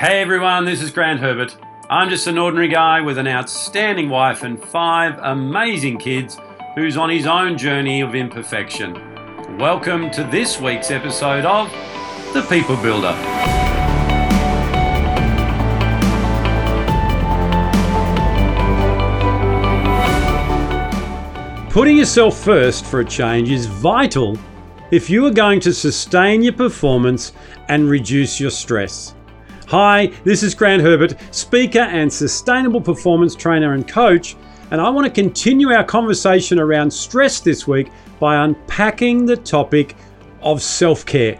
Hey everyone, this is Grant Herbert. I'm just an ordinary guy with an outstanding wife and five amazing kids who's on his own journey of imperfection. Welcome to this week's episode of The People Builder. Putting yourself first for a change is vital if you are going to sustain your performance and reduce your stress. Hi, this is Grant Herbert, speaker and sustainable performance trainer and coach, and I want to continue our conversation around stress this week by unpacking the topic of self care.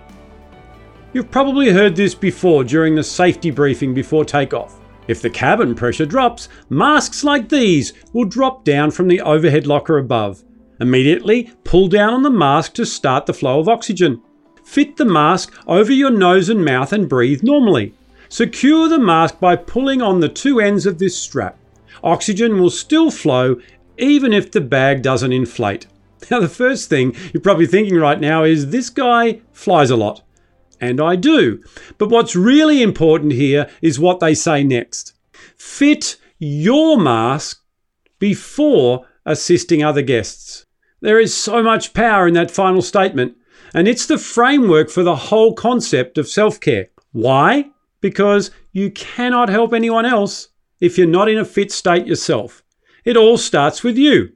You've probably heard this before during the safety briefing before takeoff. If the cabin pressure drops, masks like these will drop down from the overhead locker above. Immediately pull down on the mask to start the flow of oxygen. Fit the mask over your nose and mouth and breathe normally. Secure the mask by pulling on the two ends of this strap. Oxygen will still flow even if the bag doesn't inflate. Now, the first thing you're probably thinking right now is this guy flies a lot. And I do. But what's really important here is what they say next. Fit your mask before assisting other guests. There is so much power in that final statement, and it's the framework for the whole concept of self care. Why? Because you cannot help anyone else if you're not in a fit state yourself. It all starts with you.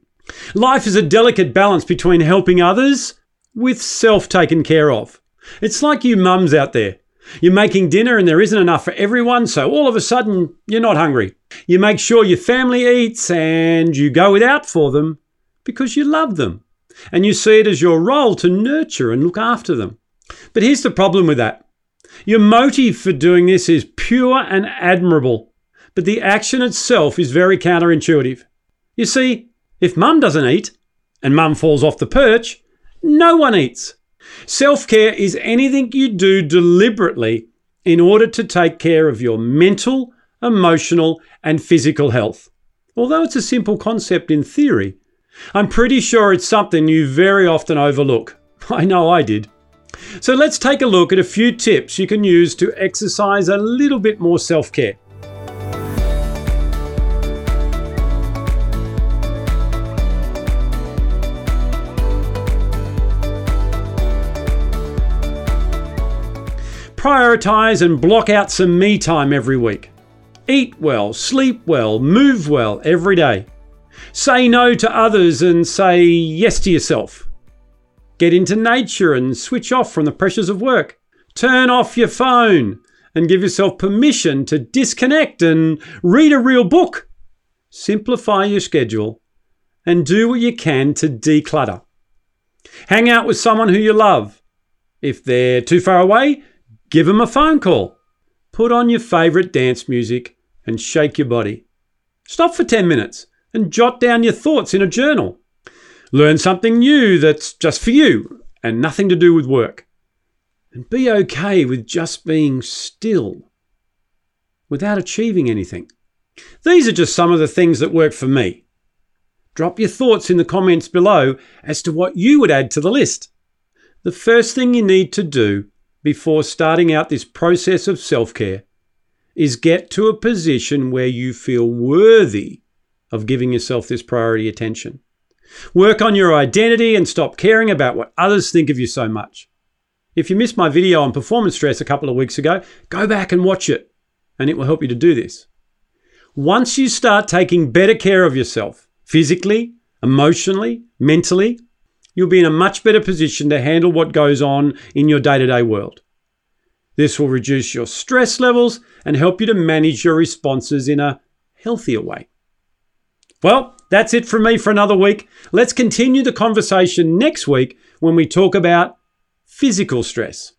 Life is a delicate balance between helping others with self taken care of. It's like you mums out there. You're making dinner and there isn't enough for everyone, so all of a sudden you're not hungry. You make sure your family eats and you go without for them because you love them and you see it as your role to nurture and look after them. But here's the problem with that your motive for doing this is pure and admirable, but the action itself is very counterintuitive. You see, if mum doesn't eat and mum falls off the perch, no one eats. Self care is anything you do deliberately in order to take care of your mental, emotional, and physical health. Although it's a simple concept in theory, I'm pretty sure it's something you very often overlook. I know I did. So let's take a look at a few tips you can use to exercise a little bit more self care. Prioritize and block out some me time every week. Eat well, sleep well, move well every day. Say no to others and say yes to yourself. Get into nature and switch off from the pressures of work. Turn off your phone and give yourself permission to disconnect and read a real book. Simplify your schedule and do what you can to declutter. Hang out with someone who you love. If they're too far away, give them a phone call. Put on your favourite dance music and shake your body. Stop for 10 minutes and jot down your thoughts in a journal. Learn something new that's just for you and nothing to do with work. And be okay with just being still without achieving anything. These are just some of the things that work for me. Drop your thoughts in the comments below as to what you would add to the list. The first thing you need to do before starting out this process of self care is get to a position where you feel worthy of giving yourself this priority attention. Work on your identity and stop caring about what others think of you so much. If you missed my video on performance stress a couple of weeks ago, go back and watch it, and it will help you to do this. Once you start taking better care of yourself, physically, emotionally, mentally, you'll be in a much better position to handle what goes on in your day to day world. This will reduce your stress levels and help you to manage your responses in a healthier way. Well, that's it from me for another week. Let's continue the conversation next week when we talk about physical stress.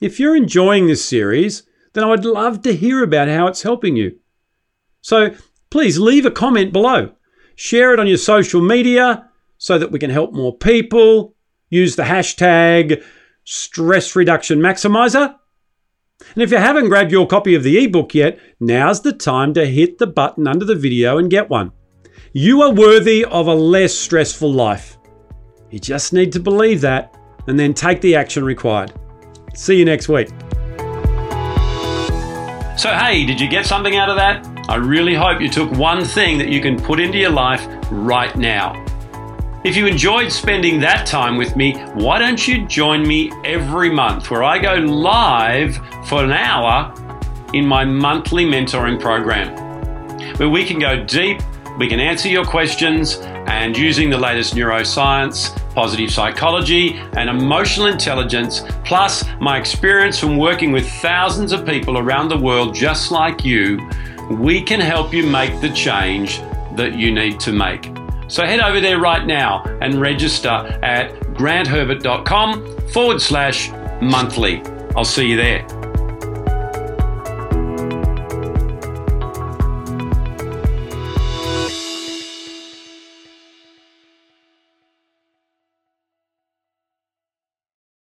If you're enjoying this series, then I would love to hear about how it's helping you. So please leave a comment below. Share it on your social media so that we can help more people. Use the hashtag stress reduction maximizer. And if you haven't grabbed your copy of the ebook yet, now's the time to hit the button under the video and get one. You are worthy of a less stressful life. You just need to believe that and then take the action required. See you next week. So, hey, did you get something out of that? I really hope you took one thing that you can put into your life right now. If you enjoyed spending that time with me, why don't you join me every month where I go live for an hour in my monthly mentoring program, where we can go deep, we can answer your questions, and using the latest neuroscience, positive psychology, and emotional intelligence, plus my experience from working with thousands of people around the world just like you, we can help you make the change that you need to make. So head over there right now and register at grantherbert.com forward slash monthly. I'll see you there.